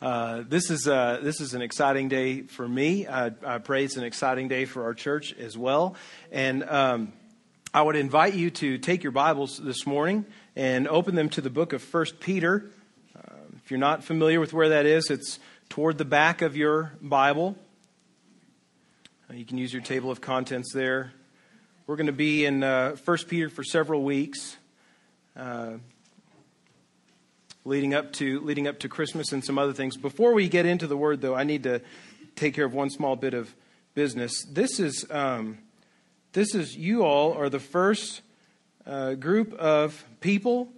Uh, this is uh, this is an exciting day for me. I, I, pray it's an exciting day for our church as well. And um, I would invite you to take your Bibles this morning and open them to the book of First Peter. Uh, if you're not familiar with where that is, it's toward the back of your Bible. Uh, you can use your table of contents there. We're going to be in uh, First Peter for several weeks leading up to leading up to Christmas and some other things. Before we get into the word, though, I need to take care of one small bit of business. This is um, this is you all are the first uh, group of people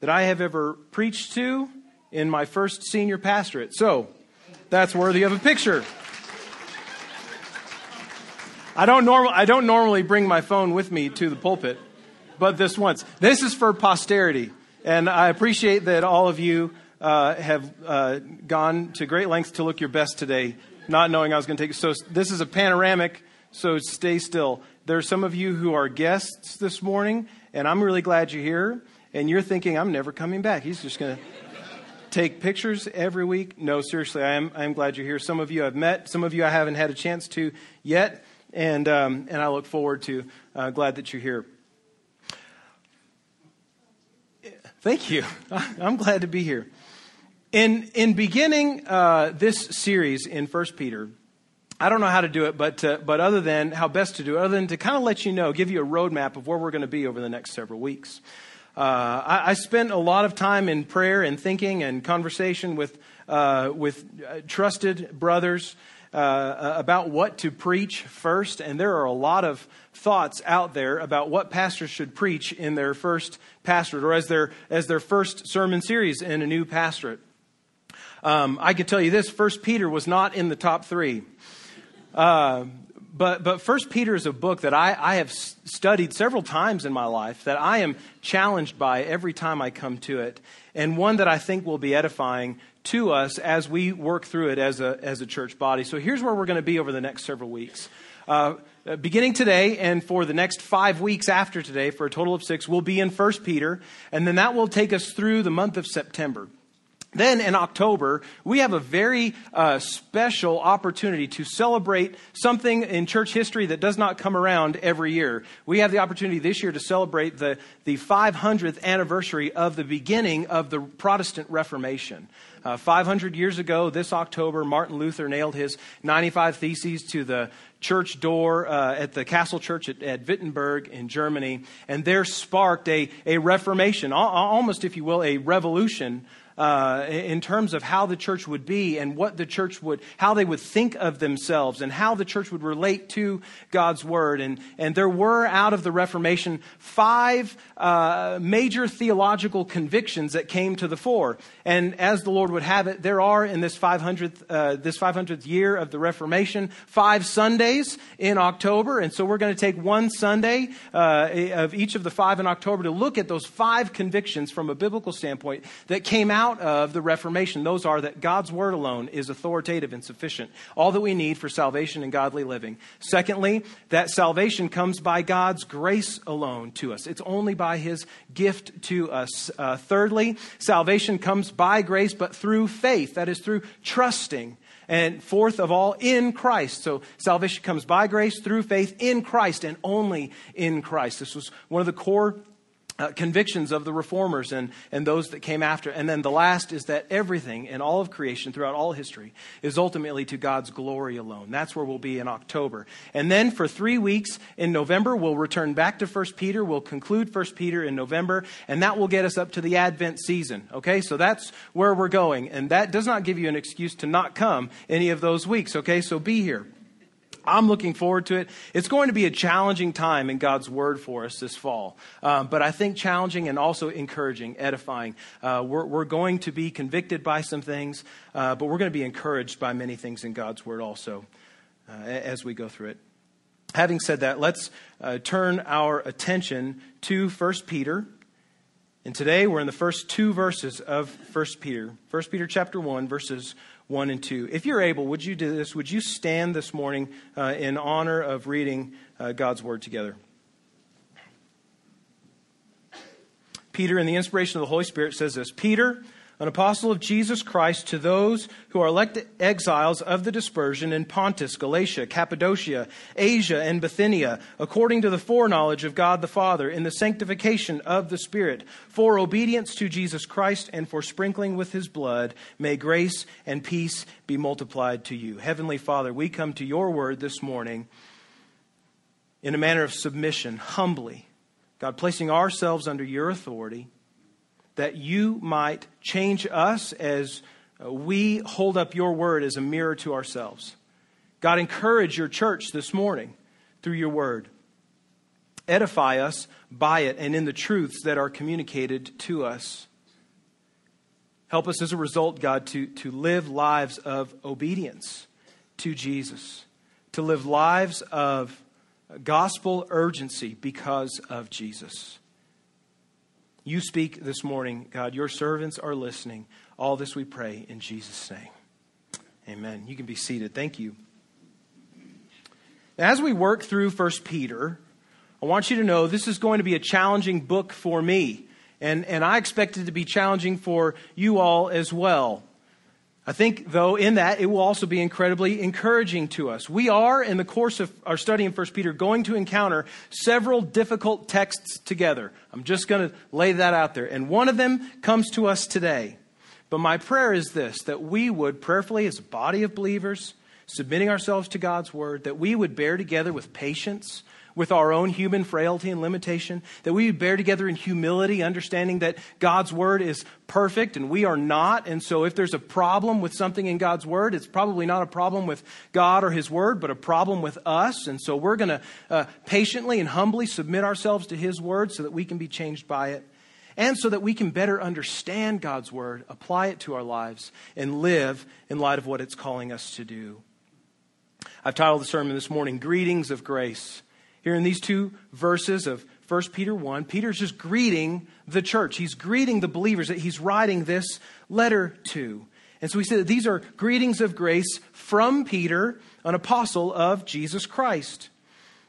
that I have ever preached to in my first senior pastorate. So that's worthy of a picture. I don't normal I don't normally bring my phone with me to the pulpit, but this once. This is for posterity. And I appreciate that all of you uh, have uh, gone to great lengths to look your best today, not knowing I was going to take. So this is a panoramic, so stay still. There are some of you who are guests this morning, and I'm really glad you're here. And you're thinking, I'm never coming back. He's just going to take pictures every week. No, seriously, I am, I am glad you're here. Some of you I've met, some of you I haven't had a chance to yet. And, um, and I look forward to, uh, glad that you're here. Thank you. I'm glad to be here. In, in beginning uh, this series in 1 Peter, I don't know how to do it, but, uh, but other than how best to do it, other than to kind of let you know, give you a roadmap of where we're going to be over the next several weeks. Uh, I, I, spent a lot of time in prayer and thinking and conversation with, uh, with uh, trusted brothers uh, about what to preach first, and there are a lot of thoughts out there about what pastors should preach in their first pastorate or as their, as their first sermon series in a new pastorate. Um, I can tell you this First Peter was not in the top three. Uh, but but First Peter is a book that I, I have studied several times in my life that I am challenged by every time I come to it, and one that I think will be edifying to us as we work through it as a as a church body. So here's where we're going to be over the next several weeks. Uh, beginning today and for the next five weeks after today, for a total of six, we'll be in First Peter, and then that will take us through the month of September. Then in October, we have a very uh, special opportunity to celebrate something in church history that does not come around every year. We have the opportunity this year to celebrate the, the 500th anniversary of the beginning of the Protestant Reformation. Uh, 500 years ago, this October, Martin Luther nailed his 95 Theses to the church door uh, at the Castle Church at, at, Wittenberg in Germany, and there sparked a, a reformation, almost, if you will, a revolution uh, in terms of how the church would be and what the church would, how they would think of themselves and how the church would relate to God's word. And, and there were out of the Reformation five uh, major theological convictions that came to the fore. And as the Lord would have it, there are in this 500th, uh, this 500th year of the Reformation five Sundays in October. And so we're going to take one Sunday uh, of each of the five in October to look at those five convictions from a biblical standpoint that came out out of the Reformation. Those are that God's Word alone is authoritative and sufficient, all that we need for salvation and godly living. Secondly, that salvation comes by God's grace alone to us, it's only by His gift to us. Uh, thirdly, salvation comes by grace, but through faith, that is, through trusting. And fourth of all, in Christ. So salvation comes by grace through faith in Christ and only in Christ. This was one of the core uh, convictions of the reformers and, and those that came after. And then the last is that everything in all of creation throughout all history is ultimately to God's glory alone. That's where we'll be in October. And then for three weeks in November, we'll return back to 1 Peter. We'll conclude 1 Peter in November, and that will get us up to the Advent season. Okay, so that's where we're going. And that does not give you an excuse to not come any of those weeks. Okay, so be here. I'm looking forward to it. It's going to be a challenging time in God's Word for us this fall, um, but I think challenging and also encouraging, edifying. Uh, we're, we're, going to be convicted by some things, uh, but we're going to be encouraged by many things in God's Word also uh, as we go through it. Having said that, let's uh, turn our attention to 1 Peter. And today we're in the first two verses of 1 Peter. 1 Peter chapter 1, verses 1 and 2. If you're able, would you do this? Would you stand this morning uh, in honor of reading uh, God's word together? Peter, in the inspiration of the Holy Spirit, says this Peter, an apostle of Jesus Christ to those who are elect exiles of the dispersion in Pontus, Galatia, Cappadocia, Asia, and Bithynia, according to the foreknowledge of God the Father, in the sanctification of the Spirit, for obedience to Jesus Christ and for sprinkling with his blood, may grace and peace be multiplied to you. Heavenly Father, we come to your word this morning in a manner of submission, humbly. God, placing ourselves under your authority that you might change us as uh, we hold up your word as a mirror to ourselves. God, encourage your church this morning through your word. Edify us by it and in the truths that are communicated to us. Help us as a result, God, to, to live lives of obedience to Jesus, to live lives of gospel urgency because of Jesus. You speak this morning, God. Your servants are listening. All this we pray in Jesus' name. Amen. You can be seated. Thank you. As we work through 1 Peter, I want you to know this is going to be a challenging book for me. And, and I expect it to be challenging for you all as well. I think, though, in that, it will also be incredibly encouraging to us. We are, in the course of our study in 1 Peter, going to encounter several difficult texts together. I'm just going to lay that out there. And one of them comes to us today. But my prayer is this that we would prayerfully, as a body of believers, submitting ourselves to God's word, that we would bear together with patience with our own human frailty and limitation, that we bear together in humility, understanding that God's word is perfect and we are not. And so if there's a problem with something in God's word, it's probably not a problem with God or his word, but a problem with us. And so we're going to uh, patiently and humbly submit ourselves to his word so that we can be changed by it. And so that we can better understand God's word, apply it to our lives, and live in light of what it's calling us to do. I've titled the sermon this morning, Greetings of Grace. Here in these two verses of 1 Peter 1, Peter's just greeting the church. He's greeting the believers that he's writing this letter to. And so we say that these are greetings of grace from Peter, an apostle of Jesus Christ.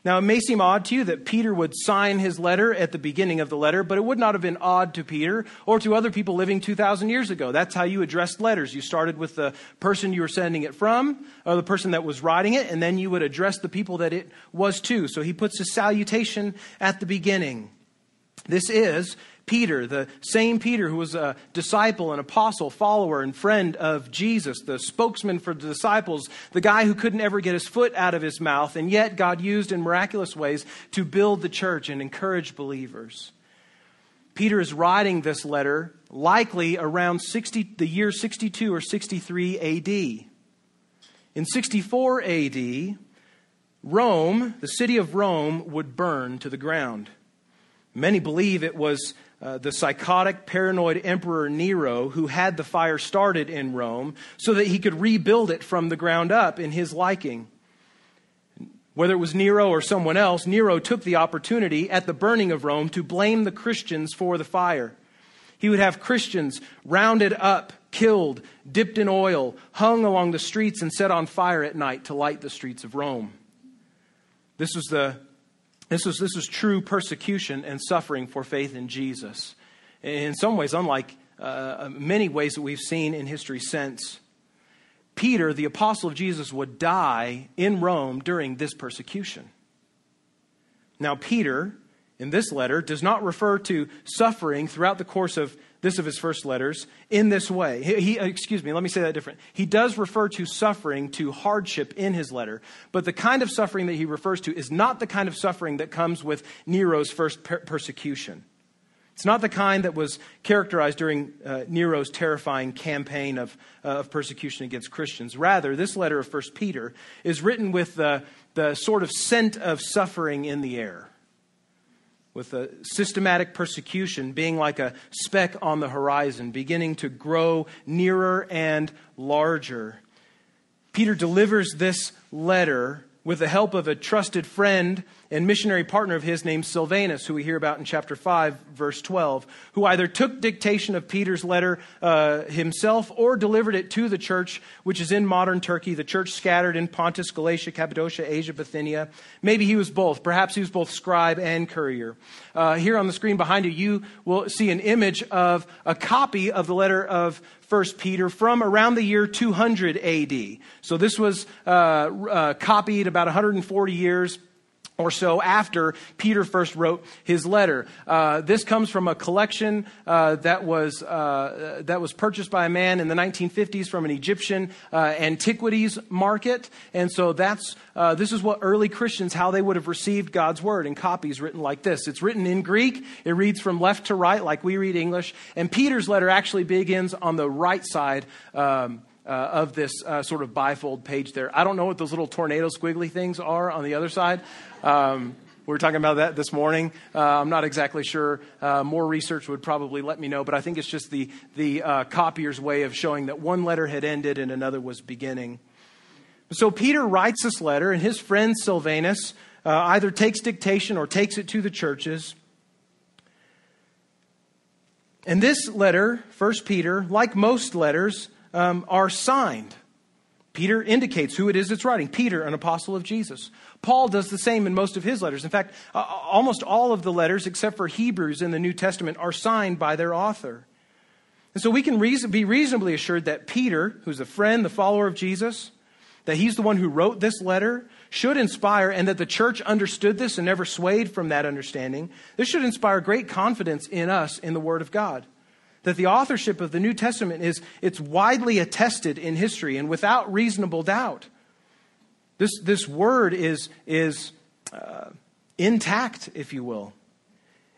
Now, it may seem odd to you that Peter would sign his letter at the beginning of the letter, but it would not have been odd to Peter or to other people living 2,000 years ago. That's how you addressed letters. You started with the person you were sending it from, or the person that was writing it, and then you would address the people that it was to. So he puts a salutation at the beginning. This is Peter, the same Peter who was a disciple, an apostle, follower, and friend of Jesus, the spokesman for the disciples, the guy who couldn't ever get his foot out of his mouth, and yet God used in miraculous ways to build the church and encourage believers. Peter is writing this letter likely around 60, the year 62 or 63 AD. In 64 AD, Rome, the city of Rome, would burn to the ground. Many believe it was uh, the psychotic, paranoid Emperor Nero, who had the fire started in Rome so that he could rebuild it from the ground up in his liking. Whether it was Nero or someone else, Nero took the opportunity at the burning of Rome to blame the Christians for the fire. He would have Christians rounded up, killed, dipped in oil, hung along the streets, and set on fire at night to light the streets of Rome. This was the this was, this was true persecution and suffering for faith in Jesus. In some ways, unlike uh, many ways that we've seen in history since. Peter, the apostle of Jesus, would die in Rome during this persecution. Now, Peter, in this letter, does not refer to suffering throughout the course of this of his first letters in this way. He, he, excuse me, let me say that different. He does refer to suffering, to hardship in his letter, but the kind of suffering that he refers to is not the kind of suffering that comes with Nero's first per- persecution. It's not the kind that was characterized during uh, Nero's terrifying campaign of, uh, of persecution against Christians. Rather, this letter of 1 Peter is written with the, the sort of scent of suffering in the air with a systematic persecution being like a speck on the horizon, beginning to grow nearer and larger. Peter delivers this letter with the help of a trusted friend and missionary partner of his named Silvanus, who we hear about in chapter 5, verse 12, who either took dictation of Peter's letter uh, himself or delivered it to the church, which is in modern Turkey, the church scattered in Pontus, Galatia, Cappadocia, Asia, Bithynia. Maybe he was both. Perhaps he was both scribe and courier. Uh, here on the screen behind you, you will see an image of a copy of the letter of First Peter from around the year 200 AD. So this was uh, uh, copied about 140 years or so after Peter first wrote his letter. Uh, this comes from a collection uh, that was uh, that was purchased by a man in the 1950s from an Egyptian uh, antiquities market, and so that's uh, this is what early Christians how they would have received God's word in copies written like this. It's written in Greek. It reads from left to right like we read English, and Peter's letter actually begins on the right side. Um, uh, of this uh, sort of bifold page there. I don't know what those little tornado squiggly things are on the other side. Um, we were talking about that this morning. Uh, I'm not exactly sure. Uh, more research would probably let me know, but I think it's just the, the uh, copier's way of showing that one letter had ended and another was beginning. So Peter writes this letter, and his friend Silvanus uh, either takes dictation or takes it to the churches. And this letter, First Peter, like most letters, um, are signed. Peter indicates who it is that's writing. Peter, an apostle of Jesus. Paul does the same in most of his letters. In fact, uh, almost all of the letters, except for Hebrews in the New Testament, are signed by their author. And so we can reason, be reasonably assured that Peter, who's a friend, the follower of Jesus, that he's the one who wrote this letter, should inspire, and that the church understood this and never swayed from that understanding. This should inspire great confidence in us in the Word of God that the authorship of the New Testament is it's widely attested in history and without reasonable doubt. This, this word is, is uh, intact, if you will.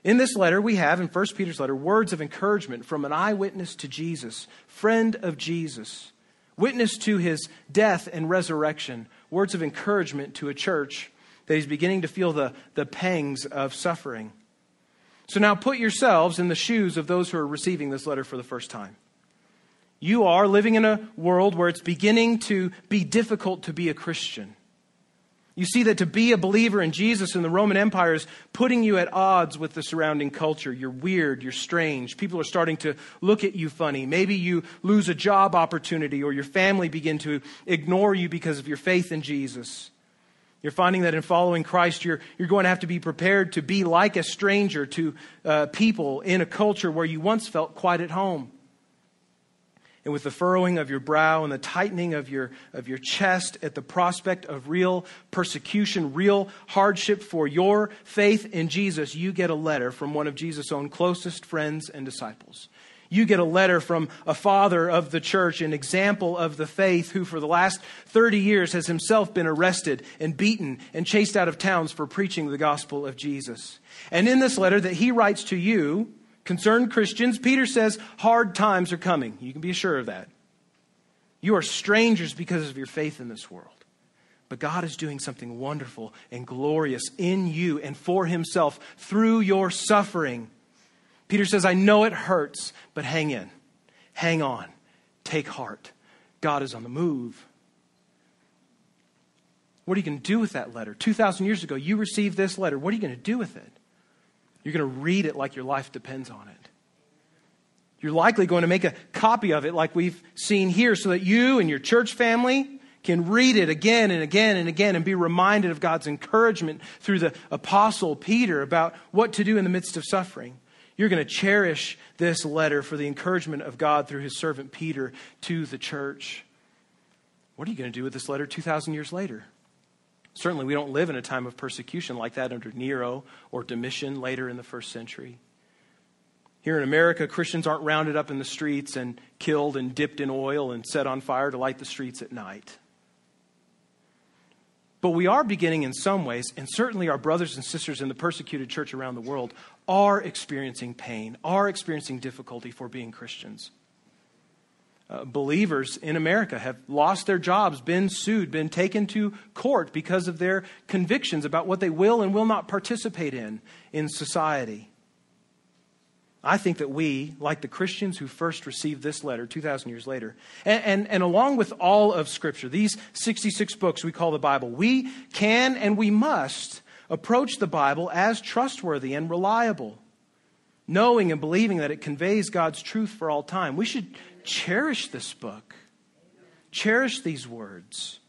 In this letter, we have, in 1 Peter's letter, words of encouragement from an eyewitness to Jesus, friend of Jesus, witness to his death and resurrection, words of encouragement to a church that is beginning to feel the, the pangs of suffering. So now put yourselves in the shoes of those who are receiving this letter for the first time. You are living in a world where it's beginning to be difficult to be a Christian. You see that to be a believer in Jesus in the Roman Empire is putting you at odds with the surrounding culture. You're weird, you're strange. People are starting to look at you funny. Maybe you lose a job opportunity or your family begin to ignore you because of your faith in Jesus. You're finding that in following Christ, you're, you're going to have to be prepared to be like a stranger to uh, people in a culture where you once felt quite at home. And with the furrowing of your brow and the tightening of your, of your chest at the prospect of real persecution, real hardship for your faith in Jesus, you get a letter from one of Jesus' own closest friends and disciples. You get a letter from a father of the church, an example of the faith, who for the last 30 years has himself been arrested and beaten and chased out of towns for preaching the gospel of Jesus. And in this letter that he writes to you, concerned Christians, Peter says, hard times are coming. You can be sure of that. You are strangers because of your faith in this world. But God is doing something wonderful and glorious in you and for himself through your suffering Peter says, I know it hurts, but hang in, hang on, take heart. God is on the move. What are you going to do with that letter? 2,000 years ago, you received this letter. What are you going to do with it? You're going to read it like your life depends on it. You're likely going to make a copy of it like we've seen here so that you and your church family can read it again and again and again and be reminded of God's encouragement through the apostle Peter about what to do in the midst of suffering. You're going to cherish this letter for the encouragement of God through his servant Peter to the church. What are you going to do with this letter 2,000 years later? Certainly, we don't live in a time of persecution like that under Nero or Domitian later in the first century. Here in America, Christians aren't rounded up in the streets and killed and dipped in oil and set on fire to light the streets at night. But we are beginning in some ways, and certainly our brothers and sisters in the persecuted church around the world are experiencing pain, are experiencing difficulty for being Christians. Uh, believers in America have lost their jobs, been sued, been taken to court because of their convictions about what they will and will not participate in in society. I think that we, like the Christians who first received this letter 2,000 years later, and, and, and, along with all of Scripture, these 66 books we call the Bible, we can and we must approach the Bible as trustworthy and reliable, knowing and believing that it conveys God's truth for all time. We should cherish this book, cherish these words.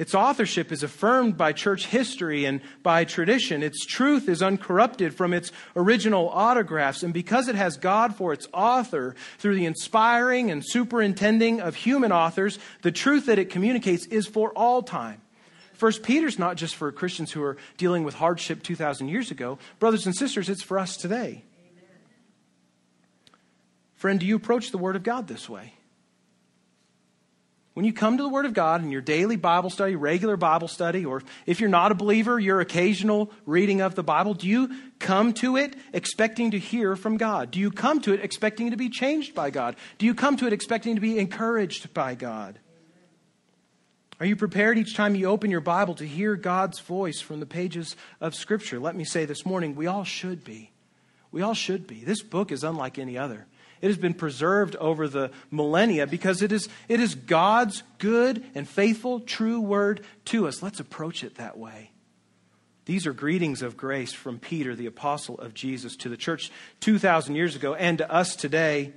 Its authorship is affirmed by church history and by tradition. Its truth is uncorrupted from its original autographs. And because it has God for its author, through the inspiring and superintending of human authors, the truth that it communicates is for all time. First Peter's not just for Christians who are dealing with hardship 2,000 years ago. Brothers and sisters, it's for us today. Amen. Friend, do you approach the Word of God this way? When you come to the Word of God in your daily Bible study, regular Bible study, or if you're not a believer, your occasional reading of the Bible, do you come to it expecting to hear from God? Do you come to it expecting to be changed by God? Do you come to it expecting to be encouraged by God? Are you prepared each time you open your Bible to hear God's voice from the pages of Scripture? Let me say this morning, we all should be. We all should be. This book is unlike any other. It has been preserved over the millennia because it is, it is God's good and faithful, true word to us. Let's approach it that way. These are greetings of grace from Peter, the apostle of Jesus, to the church 2,000 years ago and to us today.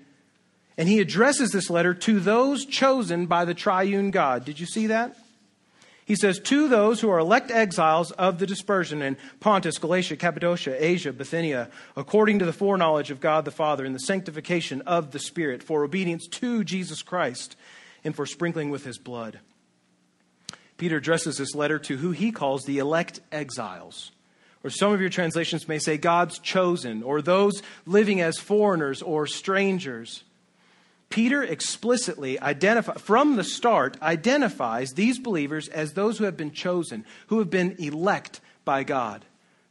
And he addresses this letter to those chosen by the triune God. Did you see that? He says, To those who are elect exiles of the dispersion in Pontus, Galatia, Cappadocia, Asia, Bithynia, according to the foreknowledge of God the Father and the sanctification of the Spirit, for obedience to Jesus Christ and for sprinkling with his blood. Peter addresses this letter to who he calls the elect exiles. Or some of your translations may say God's chosen, or those living as foreigners or strangers. Peter explicitly identify, from the start identifies these believers as those who have been chosen, who have been elect by God.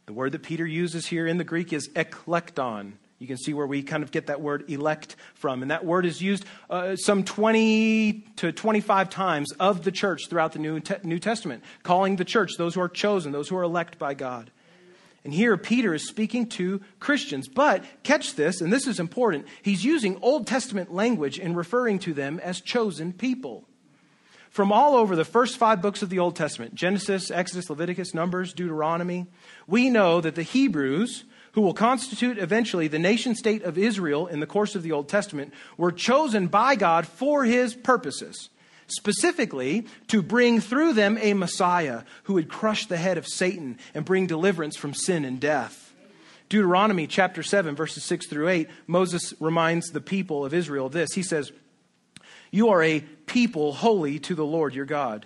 The word that Peter uses here in the Greek is eklekton. You can see where we kind of get that word elect from. And that word is used uh, some 20 to 25 times of the church throughout the New, Te- New Testament, calling the church those who are chosen, those who are elect by God. And here Peter is speaking to Christians. But catch this, and this is important. He's using Old Testament language in referring to them as chosen people. From all over the first five books of the Old Testament Genesis, Exodus, Leviticus, Numbers, Deuteronomy we know that the Hebrews, who will constitute eventually the nation state of Israel in the course of the Old Testament, were chosen by God for his purposes specifically to bring through them a Messiah who would crush the head of Satan and bring deliverance from sin and death. Deuteronomy chapter 7, verses 6 through 8, Moses reminds the people of Israel of this. He says, You are a people holy to the Lord your God.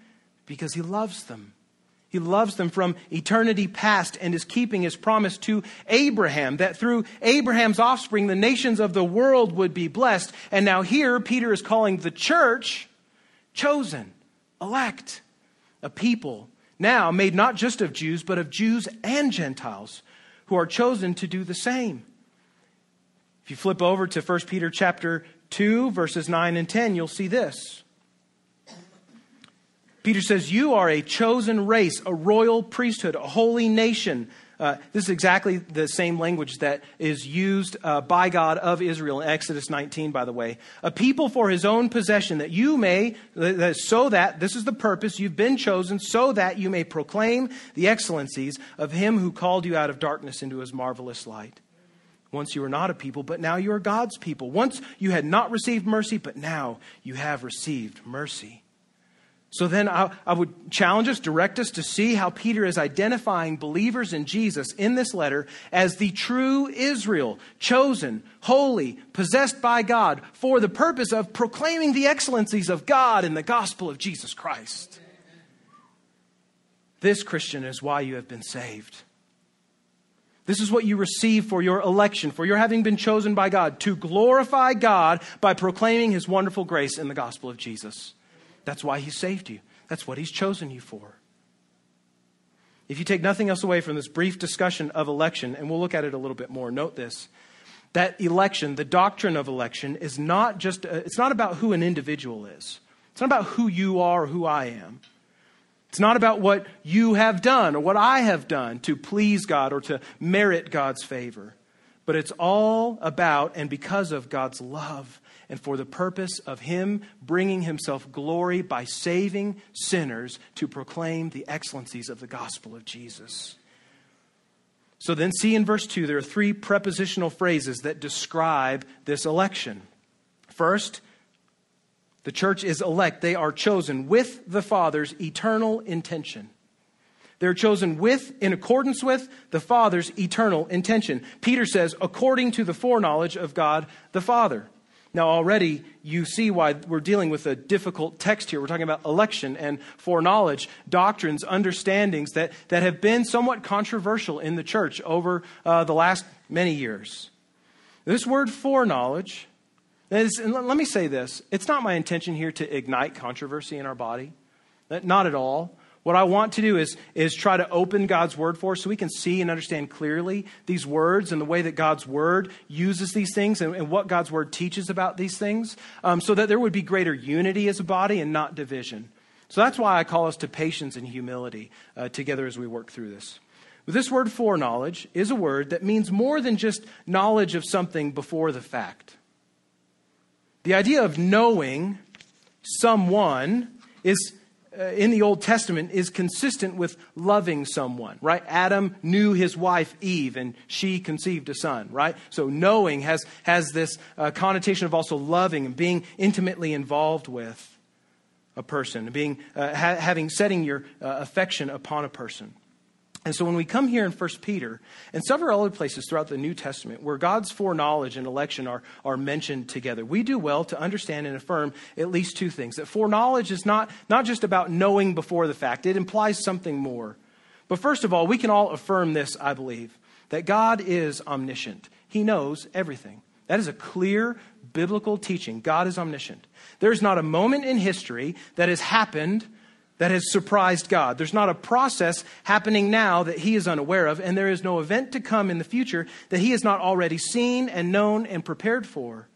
Because he loves them. He loves them from eternity past and is keeping his promise to Abraham that through Abraham's offspring, the nations of the world would be blessed. And now, here, Peter is calling the church chosen, elect, a people now made not just of Jews, but of Jews and Gentiles who are chosen to do the same. If you flip over to 1 Peter chapter 2, verses 9 and 10, you'll see this. Peter says, You are a chosen race, a royal priesthood, a holy nation. Uh, this is exactly the same language that is used uh, by God of Israel in Exodus 19, by the way. A people for his own possession, that you may, so that, this is the purpose, you've been chosen, so that you may proclaim the excellencies of him who called you out of darkness into his marvelous light. Once you were not a people, but now you are God's people. Once you had not received mercy, but now you have received mercy. So then I, I, would challenge us, direct us to see how Peter is identifying believers in Jesus in this letter as the true Israel, chosen, holy, possessed by God for the purpose of proclaiming the excellencies of God in the gospel of Jesus Christ. This, Christian, is why you have been saved. This is what you receive for your election, for your having been chosen by God, to glorify God by proclaiming his wonderful grace in the gospel of Jesus. That's why he saved you. That's what he's chosen you for. If you take nothing else away from this brief discussion of election, and we'll look at it a little bit more, note this that election, the doctrine of election, is not just, uh, it's not about who an individual is. It's not about who you are or who I am. It's not about what you have done or what I have done to please God or to merit God's favor. But it's all about and because of God's love and for the purpose of Him bringing Himself glory by saving sinners to proclaim the excellencies of the gospel of Jesus. So then, see in verse 2, there are three prepositional phrases that describe this election. First, the church is elect. They are chosen with the Father's eternal intention. They're chosen with, in accordance with, the Father's eternal intention. Peter says, according to the foreknowledge of God the Father. Now, already you see why we're dealing with a difficult text here. We're talking about election and foreknowledge, doctrines, understandings that, that have been somewhat controversial in the church over uh, the last many years. This word foreknowledge and let me say this it's not my intention here to ignite controversy in our body, not at all. What I want to do is, is try to open God's word for us so we can see and understand clearly these words and the way that God's word uses these things and, and what God's word teaches about these things um, so that there would be greater unity as a body and not division. So that's why I call us to patience and humility uh, together as we work through this. But this word foreknowledge is a word that means more than just knowledge of something before the fact. The idea of knowing someone is in the Old Testament is consistent with loving someone, right? Adam knew his wife Eve and she conceived a son, right? So knowing has, has this uh, connotation of also loving and being intimately involved with a person, being, uh, ha- having, setting your uh, affection upon a person. And so when we come here in 1 Peter and several other places throughout the New Testament where God's foreknowledge and election are, are mentioned together, we do well to understand and affirm at least two things. That foreknowledge is not, not just about knowing before the fact, it implies something more. But first of all, we can all affirm this, I believe, that God is omniscient. He knows everything. That is a clear biblical teaching. God is omniscient. There's not a moment in history that has happened that has surprised God. There's not a process happening now that he is unaware of, and there is no event to come in the future that he has not already seen and known and prepared for.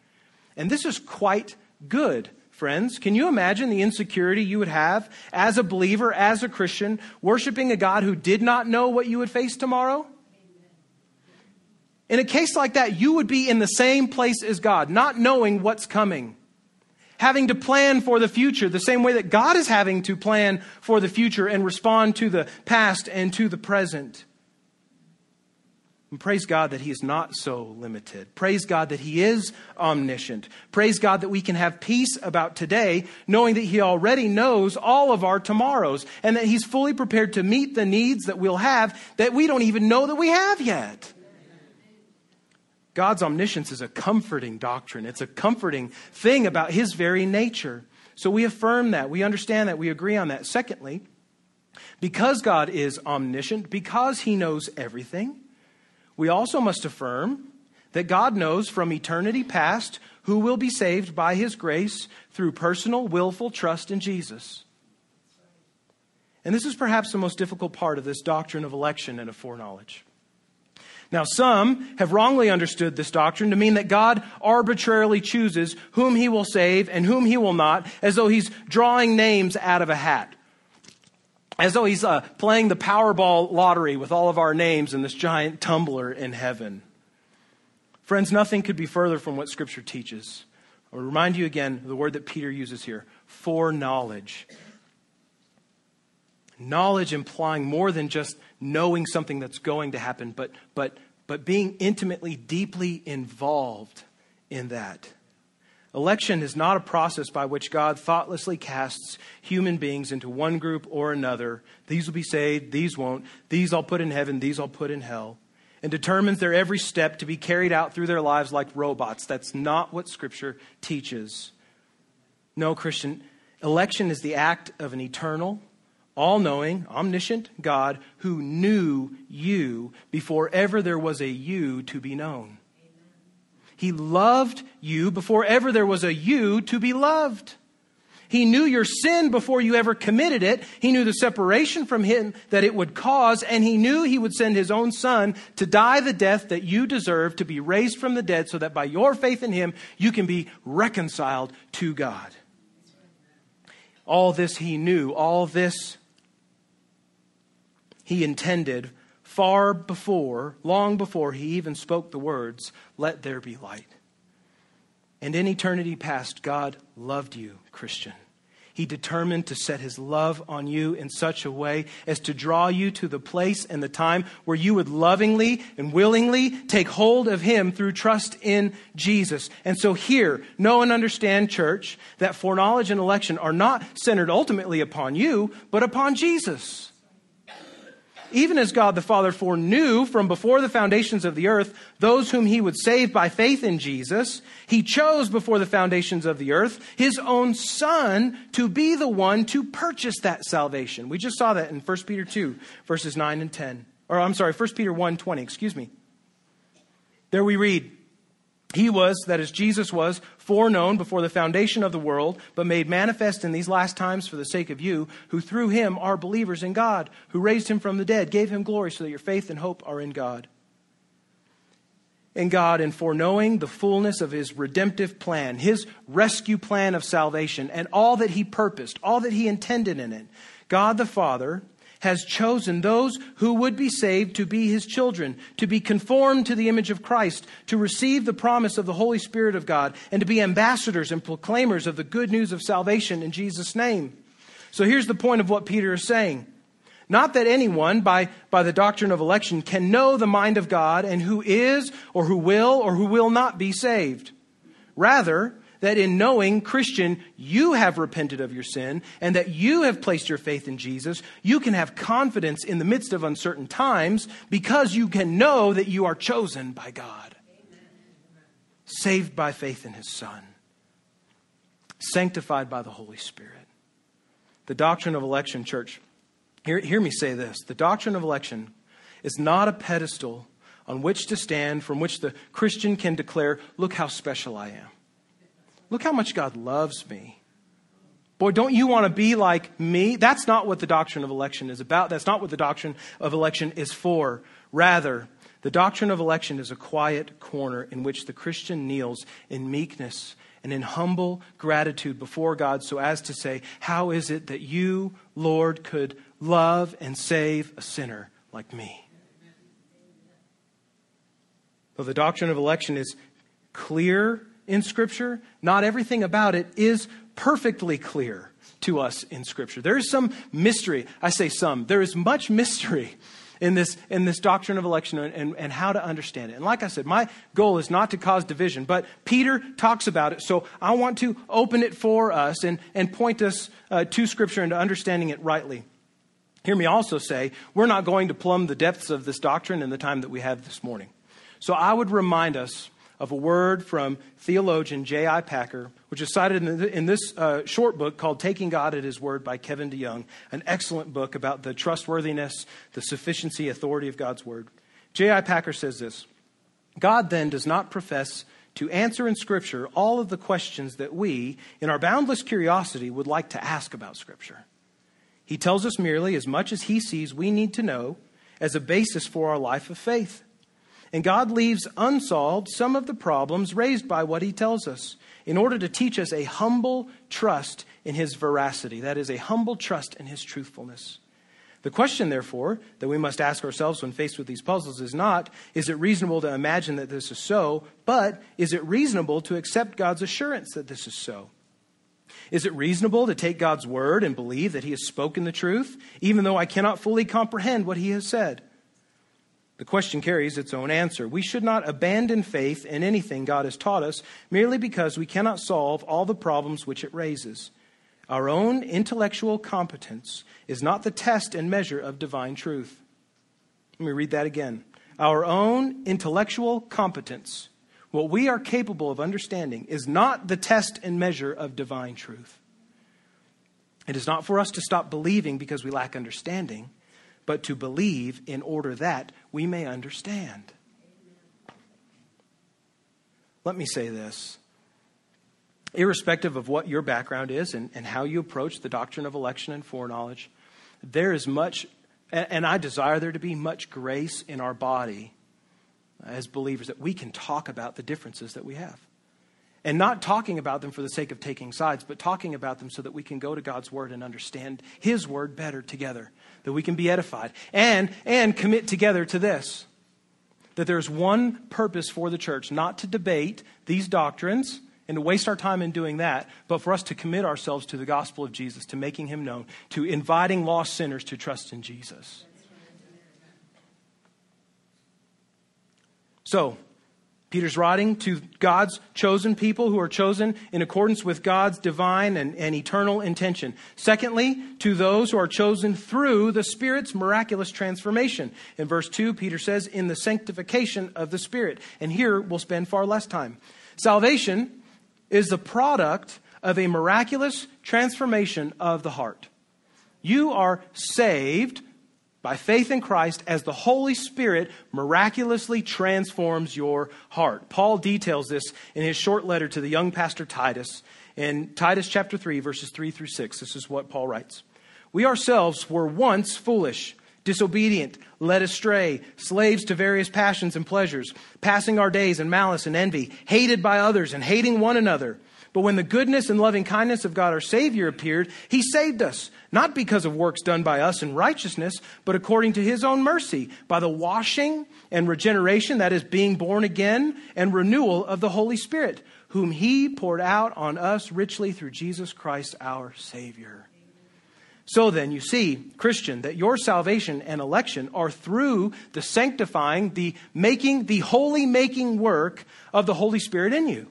And this is quite good, friends. Can you imagine the insecurity you would have as a believer, as a Christian, worshiping a God who did not know what you would face tomorrow? In a case like that, you would be in the same place as God, not knowing what's coming having to plan for the future the same way that God is having to plan for the future and respond to the past and to the present. And praise God that He is not so limited. Praise God that He is omniscient. Praise God that we can have peace about today, knowing that He already knows all of our tomorrows and that He's fully prepared to meet the needs that we'll have that we don't even know that we have yet. God's omniscience is a comforting doctrine. It's a comforting thing about his very nature. So we affirm that. We understand that. We agree on that. Secondly, because God is omniscient, because he knows everything, we also must affirm that God knows from eternity past who will be saved by his grace through personal, willful trust in Jesus. And this is perhaps the most difficult part of this doctrine of election and of foreknowledge. Now, some have wrongly understood this doctrine to mean that God arbitrarily chooses whom he will save and whom he will not, as though he's drawing names out of a hat. As though he's uh, playing the Powerball lottery with all of our names in this giant tumbler in heaven. Friends, nothing could be further from what Scripture teaches. I will remind you again the word that Peter uses here foreknowledge. Knowledge implying more than just knowing something that's going to happen, but, but, but being intimately, deeply involved in that. Election is not a process by which God thoughtlessly casts human beings into one group or another. These will be saved, these won't. These I'll put in heaven, these I'll put in hell. And determines their every step to be carried out through their lives like robots. That's not what Scripture teaches. No, Christian, election is the act of an eternal, all knowing, omniscient God who knew you before ever there was a you to be known. He loved you before ever there was a you to be loved. He knew your sin before you ever committed it. He knew the separation from Him that it would cause, and He knew He would send His own Son to die the death that you deserve, to be raised from the dead, so that by your faith in Him, you can be reconciled to God. All this He knew, all this He intended far before, long before He even spoke the words, Let there be light. And in eternity past, God loved you, Christian. He determined to set his love on you in such a way as to draw you to the place and the time where you would lovingly and willingly take hold of him through trust in Jesus. And so here, know and understand, church, that foreknowledge and election are not centered ultimately upon you, but upon Jesus even as God the Father foreknew from before the foundations of the earth those whom he would save by faith in Jesus, he chose before the foundations of the earth his own Son to be the one to purchase that salvation. We just saw that in 1 Peter 2, verses 9 and 10. Or I'm sorry, 1 Peter 1 20, excuse me. There we read, he was, that is, Jesus was, foreknown before the foundation of the world, but made manifest in these last times for the sake of you, who through him are believers in God, who raised him from the dead, gave him glory, so that your faith and hope are in God. In God, in foreknowing the fullness of his redemptive plan, his rescue plan of salvation, and all that he purposed, all that he intended in it, God the Father has chosen those who would be saved to be his children, to be conformed to the image of Christ, to receive the promise of the Holy Spirit of God, and to be ambassadors and proclaimers of the good news of salvation in Jesus' name. So here's the point of what Peter is saying. Not that anyone, by, by the doctrine of election, can know the mind of God and who is, or who will, or who will not be saved. Rather, that in knowing, Christian, you have repented of your sin and that you have placed your faith in Jesus, you can have confidence in the midst of uncertain times because you can know that you are chosen by God, saved by faith in His Son, sanctified by the Holy Spirit. The doctrine of election, church, hear, hear me say this the doctrine of election is not a pedestal on which to stand from which the Christian can declare, Look how special I am. Look how much God loves me. Boy, don't you want to be like me? That's not what the doctrine of election is about. That's not what the doctrine of election is for. Rather, the doctrine of election is a quiet corner in which the Christian kneels in meekness and in humble gratitude before God so as to say, How is it that you, Lord, could love and save a sinner like me? Though the doctrine of election is clear in Scripture, not everything about it is perfectly clear to us in Scripture. There is some mystery. I say some. There is much mystery in this, in this doctrine of election and, and, and, how to understand it. And like I said, my goal is not to cause division, but Peter talks about it, so I want to open it for us and, and point us uh, to Scripture and to understanding it rightly. Hear me also say, we're not going to plumb the depths of this doctrine in the time that we have this morning. So I would remind us of a word from theologian J.I. Packer, which is cited in, the, in this uh, short book called Taking God at His Word by Kevin DeYoung, an excellent book about the trustworthiness, the sufficiency, authority of God's Word. J.I. Packer says this God then does not profess to answer in Scripture all of the questions that we, in our boundless curiosity, would like to ask about Scripture. He tells us merely as much as he sees we need to know as a basis for our life of faith. And God leaves unsolved some of the problems raised by what he tells us in order to teach us a humble trust in his veracity. That is, a humble trust in his truthfulness. The question, therefore, that we must ask ourselves when faced with these puzzles is not, is it reasonable to imagine that this is so, but is it reasonable to accept God's assurance that this is so? Is it reasonable to take God's word and believe that He has spoken the truth, even though I cannot fully comprehend what He has said? The question carries its own answer. We should not abandon faith in anything God has taught us merely because we cannot solve all the problems which it raises. Our own intellectual competence is not the test and measure of divine truth. Let me read that again. Our own intellectual competence, what we are capable of understanding, is not the test and measure of divine truth. It is not for us to stop believing because we lack understanding, but to believe in order that we may understand. Let me say this. Irrespective of what your background is and, and how you approach the doctrine of election and foreknowledge, there is much, and I desire there to be much grace in our body as believers that we can talk about the differences that we have. And not talking about them for the sake of taking sides, but talking about them so that we can go to God's word and understand his word better together, that we can be edified and and commit together to this. That there's one purpose for the church, not to debate these doctrines and to waste our time in doing that, but for us to commit ourselves to the gospel of Jesus, to making him known, to inviting lost sinners to trust in Jesus. So, Peter's writing to God's chosen people who are chosen in accordance with God's divine and, and, eternal intention. Secondly, to those who are chosen through the Spirit's miraculous transformation. In verse 2, Peter says, in the sanctification of the Spirit. And here we'll spend far less time. Salvation is the product of a miraculous transformation of the heart. You are saved by faith in Christ as the Holy Spirit miraculously transforms your heart. Paul details this in his short letter to the young pastor Titus in Titus chapter 3, verses 3 through 6. This is what Paul writes We ourselves were once foolish, disobedient, led astray, slaves to various passions and pleasures, passing our days in malice and envy, hated by others and hating one another. But when the goodness and loving kindness of God our Savior appeared, He saved us, not because of works done by us in righteousness, but according to His own mercy, by the washing and regeneration, that is, being born again, and renewal of the Holy Spirit, whom He poured out on us richly through Jesus Christ our Savior. So then, you see, Christian, that your salvation and election are through the sanctifying, the making, the holy making work of the Holy Spirit in you.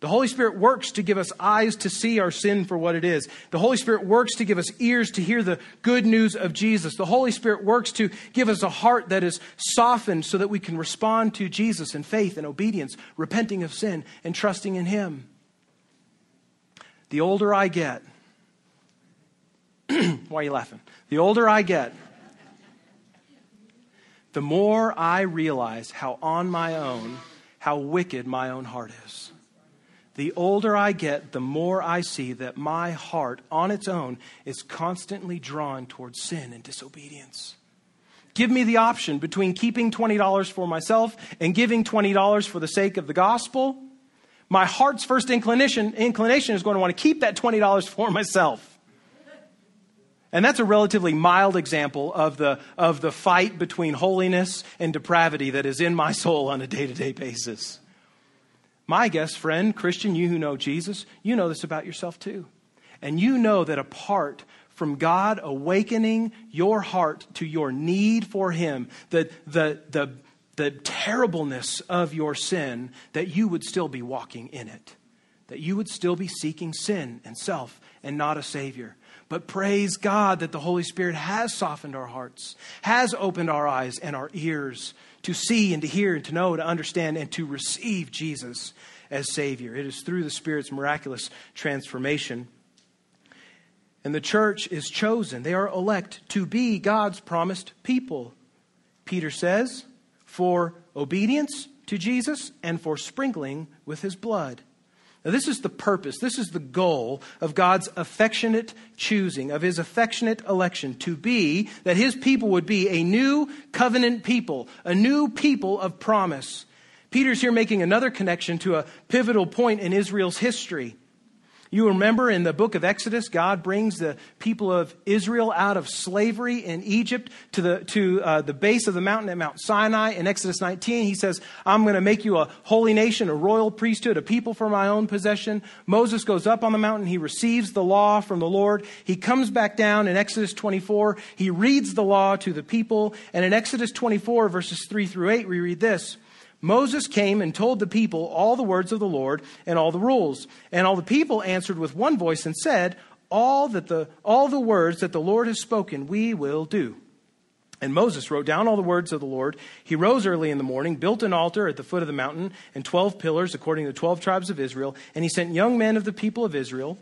The Holy Spirit works to give us eyes to see our sin for what it is. The Holy Spirit works to give us ears to hear the good news of Jesus. The Holy Spirit works to give us a heart that is softened so that we can respond to Jesus in faith and obedience, repenting of sin and trusting in Him. The older I get, why are you laughing? The older I get, the more I realize how on my own, how wicked my own heart is. The older I get, the more I see that my heart on its own is constantly drawn towards sin and disobedience. Give me the option between keeping $20 for myself and giving $20 for the sake of the gospel. My heart's first inclination, inclination is going to want to keep that $20 for myself. And that's a relatively mild example of the, of the fight between holiness and depravity that is in my soul on a day to day basis. My guess, friend, Christian, you who know Jesus, you know this about yourself too. And you know that apart from God awakening your heart to your need for Him, the, the, the, the terribleness of your sin, that you would still be walking in it. That you would still be seeking sin and self and not a Savior. But praise God that the Holy Spirit has softened our hearts, has opened our eyes and our ears to see and to hear and to know, to understand, and to receive Jesus as Savior. It is through the Spirit's miraculous transformation. And the church is chosen, they are elect to be God's promised people. Peter says, for obedience to Jesus and for sprinkling with his blood. Now, this is the purpose, this is the goal of God's affectionate choosing, of his affectionate election, to be that his people would be a new covenant people, a new people of promise. Peter's here making another connection to a pivotal point in Israel's history. You remember in the book of Exodus, God brings the people of Israel out of slavery in Egypt to the, to, uh, the base of the mountain at Mount Sinai. In Exodus 19, he says, I'm going to make you a holy nation, a royal priesthood, a people for my own possession. Moses goes up on the mountain. He receives the law from the Lord. He comes back down in Exodus 24. He reads the law to the people. And in Exodus 24, verses 3 through 8, we read this. Moses came and told the people all the words of the Lord and all the rules. And all the people answered with one voice and said, all, that the, all the words that the Lord has spoken, we will do. And Moses wrote down all the words of the Lord. He rose early in the morning, built an altar at the foot of the mountain, and 12 pillars according to the 12 tribes of Israel. And he sent young men of the people of Israel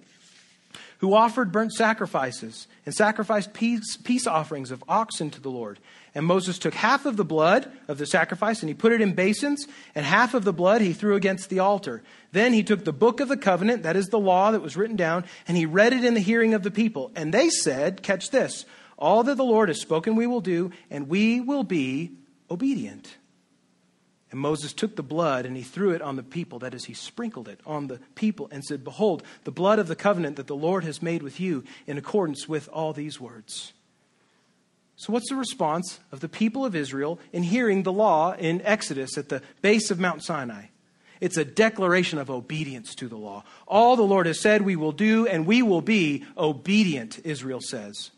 who offered burnt sacrifices and sacrificed peace, peace offerings of oxen to the Lord. And Moses took half of the blood of the sacrifice and he put it in basins, and half of the blood he threw against the altar. Then he took the book of the covenant, that is the law that was written down, and he read it in the hearing of the people. And they said, Catch this, all that the Lord has spoken we will do, and we will be obedient. And Moses took the blood and he threw it on the people. That is, he sprinkled it on the people and said, Behold, the blood of the covenant that the Lord has made with you in accordance with all these words. So, what's the response of the people of Israel in hearing the law in Exodus at the base of Mount Sinai? It's a declaration of obedience to the law. All the Lord has said we will do, and we will be obedient, Israel says.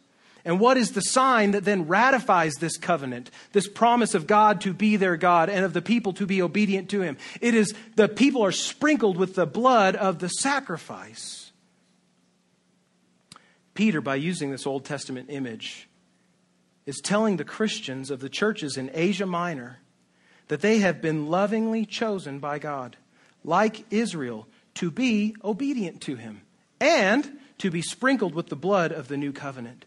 And what is the sign that then ratifies this covenant, this promise of God to be their God and of the people to be obedient to him? It is the people are sprinkled with the blood of the sacrifice. Peter, by using this Old Testament image, is telling the Christians of the churches in Asia Minor that they have been lovingly chosen by God, like Israel, to be obedient to him and to be sprinkled with the blood of the new covenant.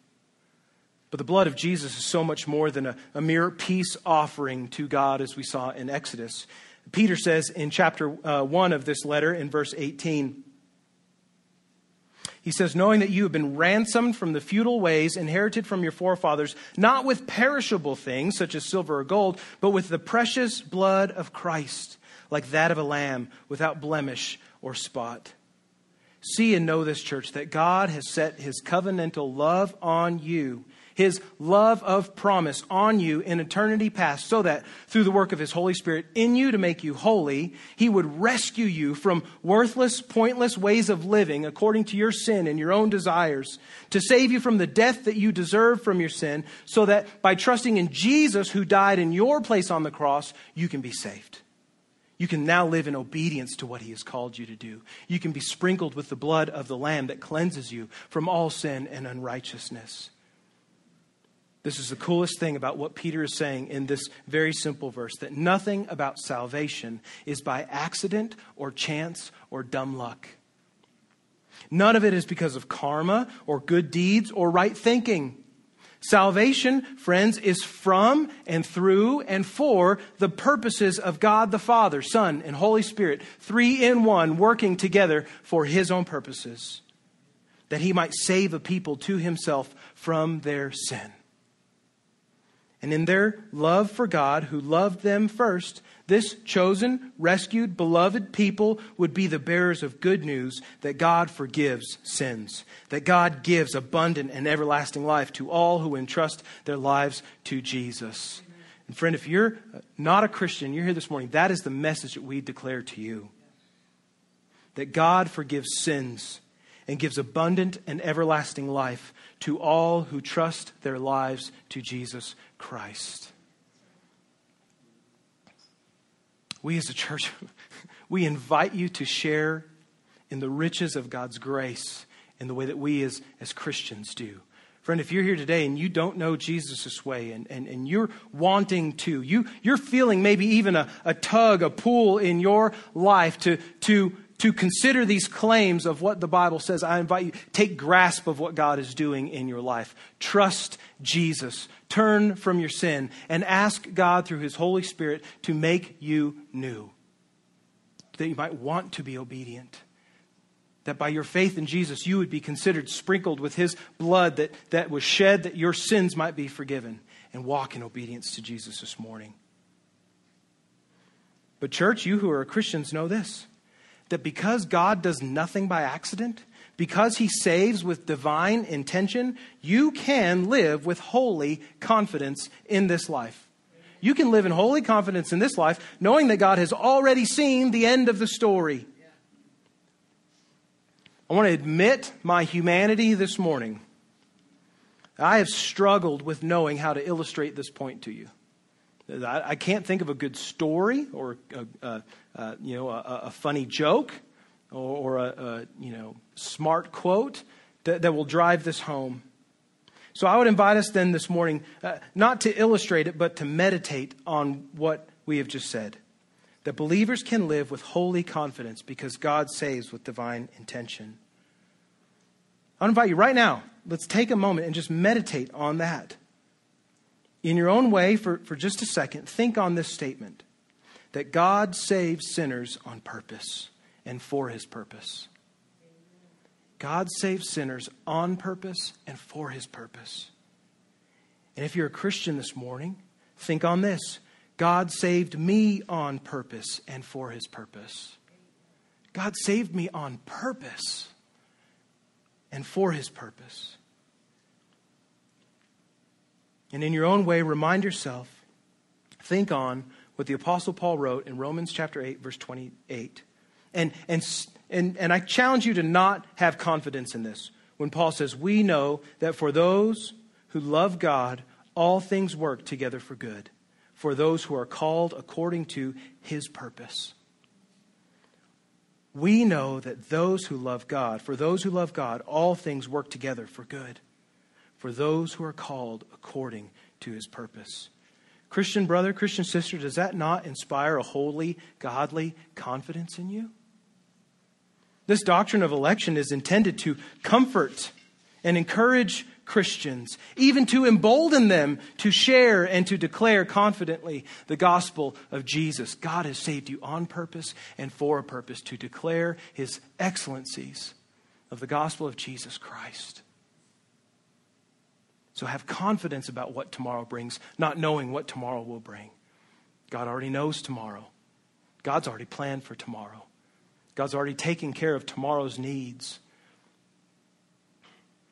But the blood of Jesus is so much more than a, a, mere peace offering to God, as we saw in Exodus. Peter says in chapter uh, 1 of this letter, in verse 18, he says, knowing that you have been ransomed from the futile ways inherited from your forefathers, not with perishable things such as silver or gold, but with the precious blood of Christ, like that of a lamb, without blemish or spot. See and know this, church, that God has set his covenantal love on you his love of promise on you in eternity past, so that through the work of his Holy Spirit in you to make you holy, he would rescue you from worthless, pointless ways of living according to your sin and your own desires, to save you from the death that you deserve from your sin, so that by trusting in Jesus who died in your place on the cross, you can be saved. You can now live in obedience to what he has called you to do. You can be sprinkled with the blood of the Lamb that cleanses you from all sin and unrighteousness. This is the coolest thing about what Peter is saying in this very simple verse that nothing about salvation is by accident or chance or dumb luck. None of it is because of karma or good deeds or right thinking. Salvation, friends, is from and through and for the purposes of God the Father, Son, and Holy Spirit, three in one, working together for His own purposes, that He might save a people to Himself from their sin. And in their love for God, who loved them first, this chosen, rescued, beloved people would be the bearers of good news that God forgives sins, that God gives abundant and everlasting life to all who entrust their lives to Jesus. And friend, if you're uh, not a Christian, you're here this morning, that is the message that we declare to you. That God forgives sins and gives abundant and everlasting life to all who trust their lives to Jesus Christ. We as a church, we invite you to share in the riches of God's grace in the way that we as, as Christians do. Friend, if you're here today and you don't know Jesus way and, and, and you're wanting to, you, you're feeling maybe even a, a tug, a pull in your life to, to to consider these claims of what the Bible says, I invite you take grasp of what God is doing in your life. Trust Jesus. Turn from your sin and ask God through his Holy Spirit to make you new. That you might want to be obedient. That by your faith in Jesus, you would be considered sprinkled with his blood that, that was shed that your sins might be forgiven and walk in obedience to Jesus this morning. But, church, you who are Christians know this that because God does nothing by accident, because he saves with divine intention, you can live with holy confidence in this life. You can live in holy confidence in this life, knowing that God has already seen the end of the story. I want to admit my humanity this morning. I have struggled with knowing how to illustrate this point to you. I, can't think of a good story or a, a, a you know a, a, funny joke or, or a, you know smart quote that, that will drive this home. So I would invite us then this morning uh, not to illustrate it, but to meditate on what we have just said. That believers can live with holy confidence because God saves with divine intention. I invite you right now, let's take a moment and just meditate on that. In your own way, for, for just a second, think on this statement that God saves sinners on purpose and for his purpose. God saves sinners on purpose and for his purpose. And if you're a Christian this morning, think on this God saved me on purpose and for his purpose. God saved me on purpose and for his purpose. And in your own way, remind yourself, think on what the Apostle Paul wrote in Romans chapter 8, verse 28. And, and, and, and I challenge you to not have confidence in this when Paul says, We know that for those who love God, all things work together for good, for those who are called according to his purpose. We know that those who love God, for those who love God, all things work together for good, for those who are called according to his purpose. Christian brother, Christian sister, does that not inspire a holy, godly confidence in you? This doctrine of election is intended to comfort and encourage Christians, even to embolden them to share and to declare confidently the gospel of Jesus. God has saved you on purpose and for a purpose to declare his excellencies of the gospel of Jesus Christ. So have confidence about what tomorrow brings, not knowing what tomorrow will bring. God already knows tomorrow. God's already planned for tomorrow. God's already taken care of tomorrow's needs.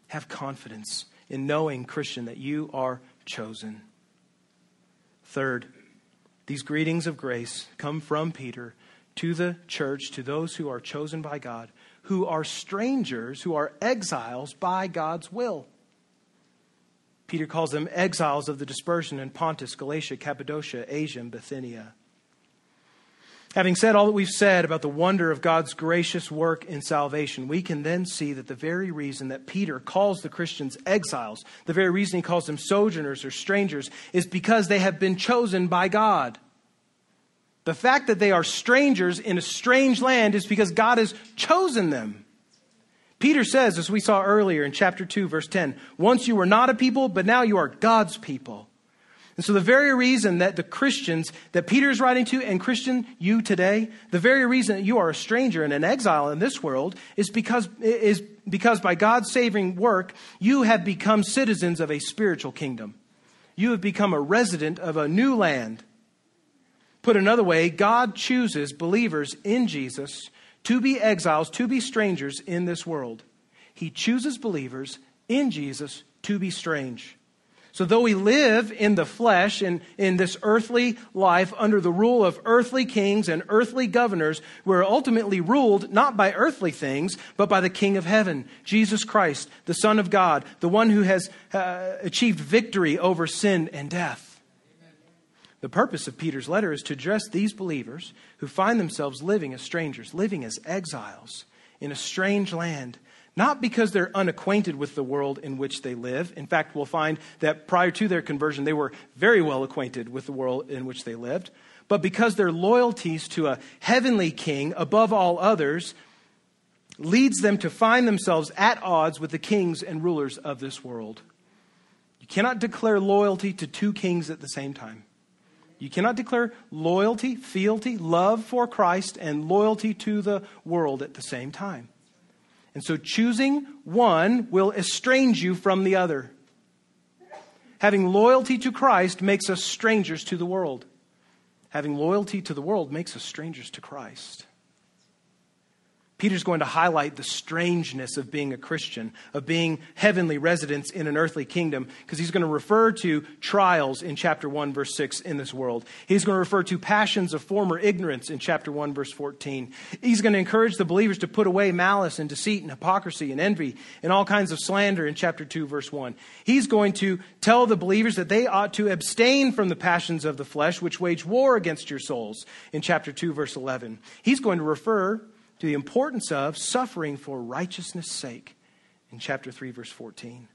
Have confidence in knowing, Christian, that you are chosen. Third, these greetings of grace come from Peter to the church, to those who are chosen by God, who are strangers, who are exiles by God's will. Peter calls them exiles of the dispersion in Pontus, Galatia, Cappadocia, Asia, and Bithynia. Having said all that we've said about the wonder of God's gracious work in salvation, we can then see that the very reason that Peter calls the Christians exiles, the very reason he calls them sojourners or strangers, is because they have been chosen by God. The fact that they are strangers in a strange land is because God has chosen them. Peter says, as we saw earlier in chapter 2, verse 10, once you were not a people, but now you are God's people. And so the very reason that the Christians that Peter is writing to and Christian you today, the very reason that you are a stranger and an exile in this world is because, is because by God's saving work, you have become citizens of a spiritual kingdom. You have become a resident of a new land. Put another way, God chooses believers in Jesus to be exiles, to be strangers in this world. He chooses believers in Jesus to be strange. So, though we live in the flesh, in, in this earthly life, under the rule of earthly kings and earthly governors, we're ultimately ruled not by earthly things, but by the King of heaven, Jesus Christ, the Son of God, the one who has uh, achieved victory over sin and death. The purpose of Peter's letter is to address these believers who find themselves living as strangers, living as exiles in a strange land not because they're unacquainted with the world in which they live. In fact, we'll find that prior to their conversion, they were very well acquainted with the world in which they lived. But because their loyalties to a heavenly king above all others leads them to find themselves at odds with the kings and rulers of this world. You cannot declare loyalty to two kings at the same time. You cannot declare loyalty, fealty, love for Christ, and loyalty to the world at the same time. And so choosing one will estrange you from the other. Having loyalty to Christ makes us strangers to the world. Having loyalty to the world makes us strangers to Christ. Peter's going to highlight the strangeness of being a Christian, of being heavenly residents in an earthly kingdom, because he's going to refer to trials in chapter 1, verse 6 in this world. He's going to refer to passions of former ignorance in chapter 1, verse 14. He's going to encourage the believers to put away malice and deceit and hypocrisy and envy and all kinds of slander in chapter 2, verse 1. He's going to tell the believers that they ought to abstain from the passions of the flesh, which wage war against your souls in chapter 2, verse 11. He's going to refer to the importance of suffering for righteousness' sake in chapter 3, verse 14.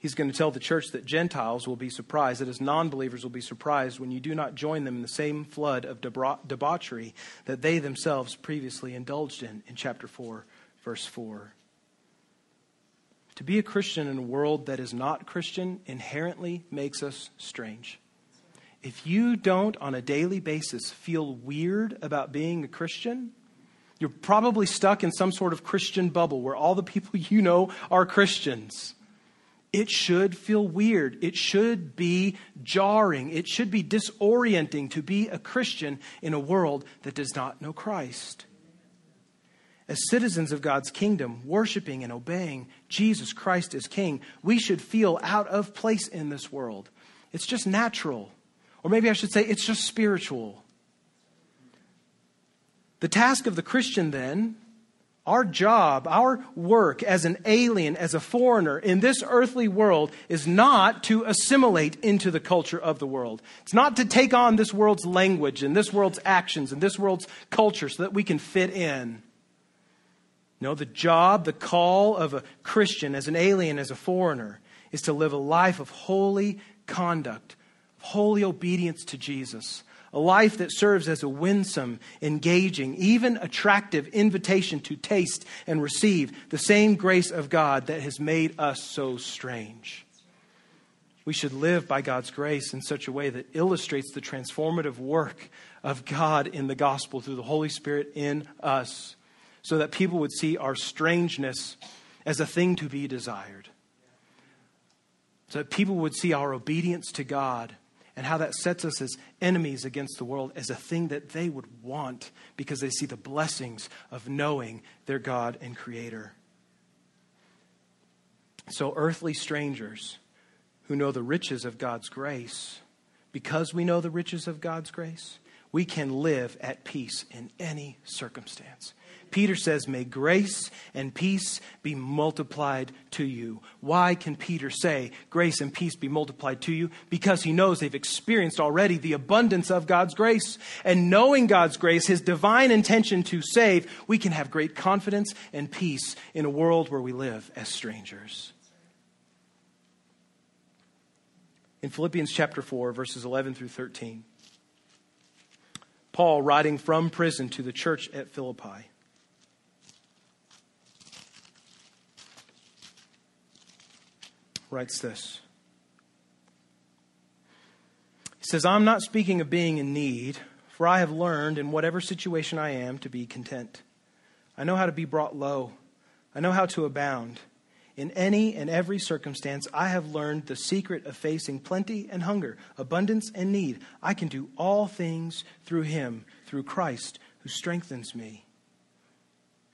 He's going to tell the church that Gentiles will be surprised, that as non believers will be surprised when you do not join them in the same flood of debauchery that they themselves previously indulged in in chapter 4, verse 4. To be a Christian in a world that is not Christian inherently makes us strange. If you don't, on a daily basis, feel weird about being a Christian, you're probably stuck in some sort of Christian bubble where all the people you know are Christians. It should feel weird. It should be jarring. It should be disorienting to be a Christian in a world that does not know Christ. As citizens of God's kingdom, worshiping and obeying Jesus Christ as King, we should feel out of place in this world. It's just natural. Or maybe I should say it's just spiritual. The task of the Christian, then, our job, our work as an alien, as a foreigner in this earthly world is not to assimilate into the culture of the world. It's not to take on this world's language and this world's actions and this world's culture so that we can fit in. No, the job, the call of a Christian as an alien, as a foreigner, is to live a life of holy conduct, holy obedience to Jesus, a life that serves as a winsome, engaging, even attractive invitation to taste and receive the same grace of God that has made us so strange. We should live by God's grace in such a way that illustrates the transformative work of God in the gospel through the Holy Spirit in us, so that people would see our strangeness as a thing to be desired. So that people would see our obedience to God and how that sets us as enemies against the world as a thing that they would want because they see the blessings of knowing their God and Creator. So, earthly strangers who know the riches of God's grace, because we know the riches of God's grace, we can live at peace in any circumstance. Peter says, May grace and peace be multiplied to you. Why can Peter say, Grace and peace be multiplied to you? Because he knows they've experienced already the abundance of God's grace. And knowing God's grace, his divine intention to save, we can have great confidence and peace in a world where we live as strangers. In Philippians chapter 4, verses 11 through 13, Paul, writing from prison to the church at Philippi, writes this. He says, I'm not speaking of being in need, for I have learned in whatever situation I am to be content. I know how to be brought low, I know how to abound. In any and every circumstance, I have learned the secret of facing plenty and hunger, abundance and need. I can do all things through Him, through Christ, who strengthens me.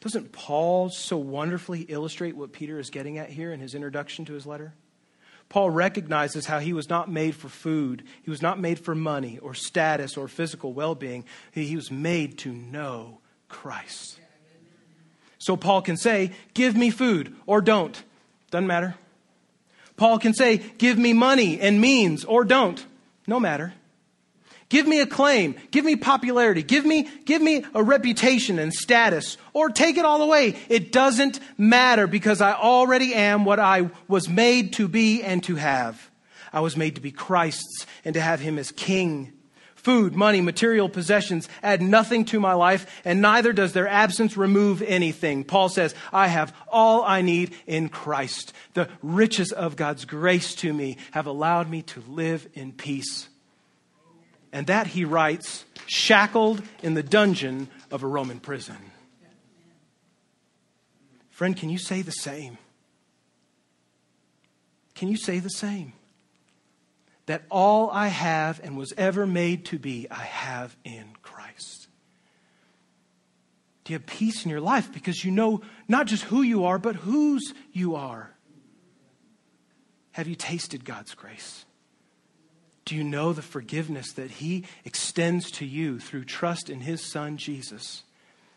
Doesn't Paul so wonderfully illustrate what Peter is getting at here in his introduction to his letter? Paul recognizes how he was not made for food. He was not made for money or status or physical well being. He was made to know Christ. So Paul can say, Give me food or don't. Doesn't matter. Paul can say, Give me money and means or don't. No matter. Give me a claim. Give me popularity. Give me, give me a reputation and status. Or take it all away. It doesn't matter because I already am what I was made to be and to have. I was made to be Christ's and to have him as king. Food, money, material possessions add nothing to my life, and neither does their absence remove anything. Paul says, I have all I need in Christ. The riches of God's grace to me have allowed me to live in peace and that, he writes, shackled in the dungeon of a Roman prison. Friend, can you say the same? Can you say the same? That all I have and was ever made to be, I have in Christ. Do you have peace in your life because you know not just who you are, but whose you are? Have you tasted God's grace? Do you know the forgiveness that He extends to you through trust in His Son, Jesus?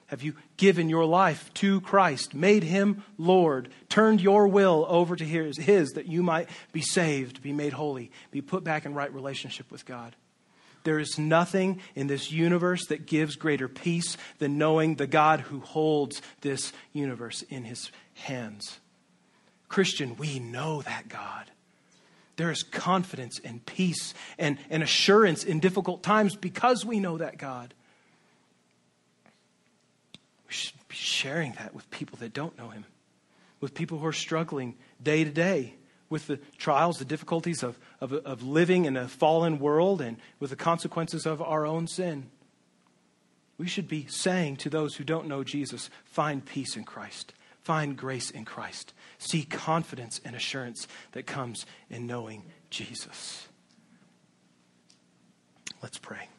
Have you given your life to Christ, made Him Lord, turned your will over to His, his that you might be saved, be made holy, be put back in right relationship with God? There is nothing in this universe that gives greater peace than knowing the God who holds this universe in His hands. Christian, we know that God. There is confidence and peace and, and assurance in difficult times because we know that God. We should be sharing that with people that don't know Him, with people who are struggling day to day with the trials, the difficulties of, of, of living in a fallen world and with the consequences of our own sin. We should be saying to those who don't know Jesus, find peace in Christ, find grace in Christ, see confidence and assurance that comes in knowing Jesus. Let's pray.